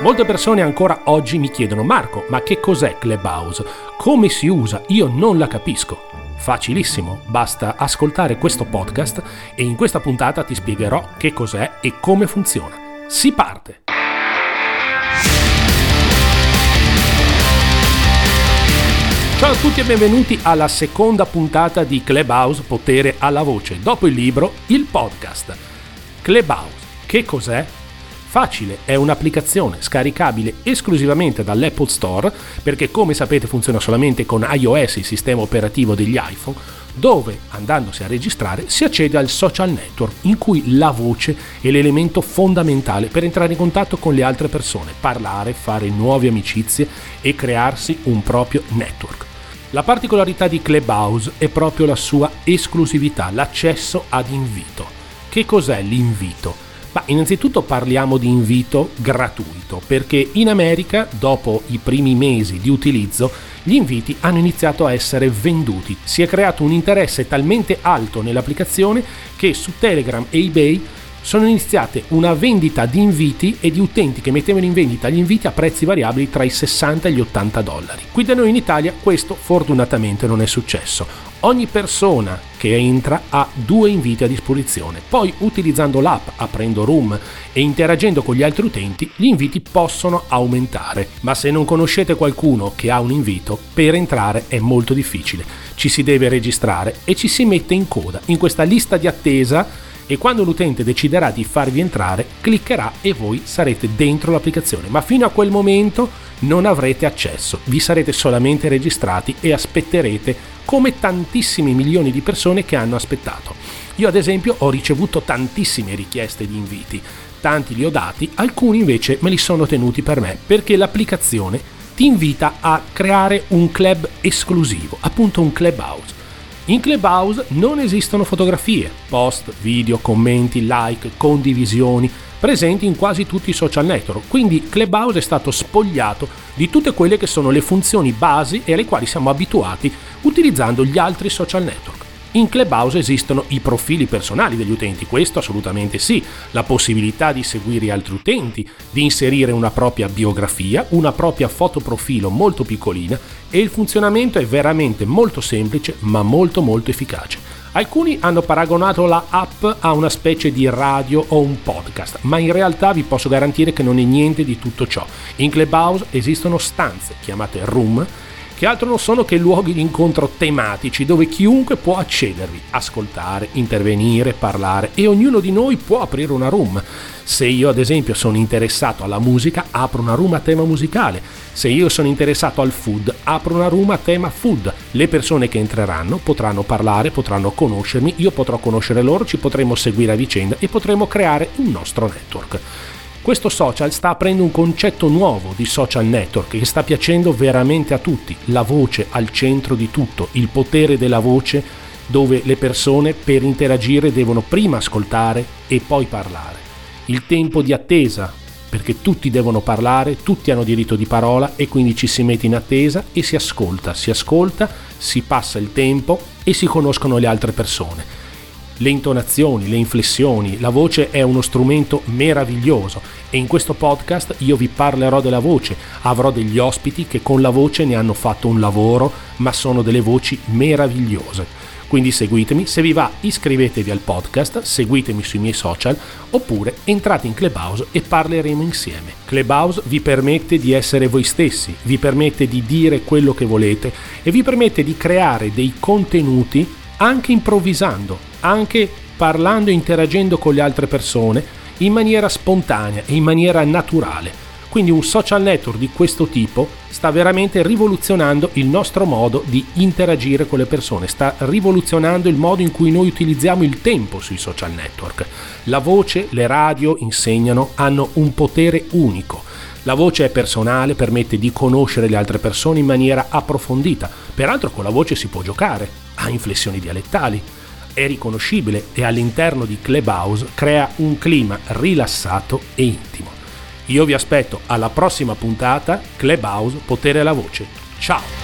Molte persone ancora oggi mi chiedono Marco, ma che cos'è Clubhouse? Come si usa? Io non la capisco. Facilissimo, basta ascoltare questo podcast e in questa puntata ti spiegherò che cos'è e come funziona. Si parte! Ciao a tutti e benvenuti alla seconda puntata di Clubhouse Potere alla Voce, dopo il libro Il Podcast. Clubhouse, che cos'è? Facile, è un'applicazione scaricabile esclusivamente dall'Apple Store perché come sapete funziona solamente con iOS, il sistema operativo degli iPhone, dove andandosi a registrare si accede al social network in cui la voce è l'elemento fondamentale per entrare in contatto con le altre persone, parlare, fare nuove amicizie e crearsi un proprio network. La particolarità di Clubhouse è proprio la sua esclusività, l'accesso ad invito. Che cos'è l'invito? Ma innanzitutto parliamo di invito gratuito, perché in America, dopo i primi mesi di utilizzo, gli inviti hanno iniziato a essere venduti. Si è creato un interesse talmente alto nell'applicazione che su Telegram e eBay sono iniziate una vendita di inviti e di utenti che mettevano in vendita gli inviti a prezzi variabili tra i 60 e gli 80 dollari. Qui da noi in Italia questo fortunatamente non è successo. Ogni persona che entra ha due inviti a disposizione. Poi utilizzando l'app, aprendo room e interagendo con gli altri utenti, gli inviti possono aumentare. Ma se non conoscete qualcuno che ha un invito, per entrare è molto difficile. Ci si deve registrare e ci si mette in coda in questa lista di attesa e quando l'utente deciderà di farvi entrare cliccherà e voi sarete dentro l'applicazione, ma fino a quel momento non avrete accesso, vi sarete solamente registrati e aspetterete come tantissimi milioni di persone che hanno aspettato. Io ad esempio ho ricevuto tantissime richieste di inviti, tanti li ho dati, alcuni invece me li sono tenuti per me perché l'applicazione ti invita a creare un club esclusivo, appunto un clubhouse in Clubhouse non esistono fotografie, post, video, commenti, like, condivisioni presenti in quasi tutti i social network, quindi Clubhouse è stato spogliato di tutte quelle che sono le funzioni basi e alle quali siamo abituati utilizzando gli altri social network. In Clubhouse esistono i profili personali degli utenti, questo assolutamente sì, la possibilità di seguire altri utenti, di inserire una propria biografia, una propria foto profilo molto piccolina e il funzionamento è veramente molto semplice ma molto molto efficace. Alcuni hanno paragonato la app a una specie di radio o un podcast, ma in realtà vi posso garantire che non è niente di tutto ciò. In Clubhouse esistono stanze chiamate room che altro non sono che luoghi di incontro tematici dove chiunque può accedervi, ascoltare, intervenire, parlare e ognuno di noi può aprire una room. Se io ad esempio sono interessato alla musica, apro una room a tema musicale. Se io sono interessato al food, apro una room a tema food. Le persone che entreranno potranno parlare, potranno conoscermi, io potrò conoscere loro, ci potremo seguire a vicenda e potremo creare un nostro network. Questo social sta aprendo un concetto nuovo di social network che sta piacendo veramente a tutti, la voce al centro di tutto, il potere della voce dove le persone per interagire devono prima ascoltare e poi parlare. Il tempo di attesa, perché tutti devono parlare, tutti hanno diritto di parola e quindi ci si mette in attesa e si ascolta, si ascolta, si passa il tempo e si conoscono le altre persone le intonazioni, le inflessioni, la voce è uno strumento meraviglioso e in questo podcast io vi parlerò della voce, avrò degli ospiti che con la voce ne hanno fatto un lavoro, ma sono delle voci meravigliose. Quindi seguitemi, se vi va iscrivetevi al podcast, seguitemi sui miei social oppure entrate in Clubhouse e parleremo insieme. Clubhouse vi permette di essere voi stessi, vi permette di dire quello che volete e vi permette di creare dei contenuti anche improvvisando, anche parlando e interagendo con le altre persone in maniera spontanea e in maniera naturale. Quindi un social network di questo tipo sta veramente rivoluzionando il nostro modo di interagire con le persone, sta rivoluzionando il modo in cui noi utilizziamo il tempo sui social network. La voce, le radio insegnano, hanno un potere unico. La voce è personale, permette di conoscere le altre persone in maniera approfondita. Peraltro con la voce si può giocare, ha inflessioni dialettali, è riconoscibile e all'interno di Clubhouse crea un clima rilassato e intimo. Io vi aspetto alla prossima puntata Clubhouse Potere alla Voce. Ciao!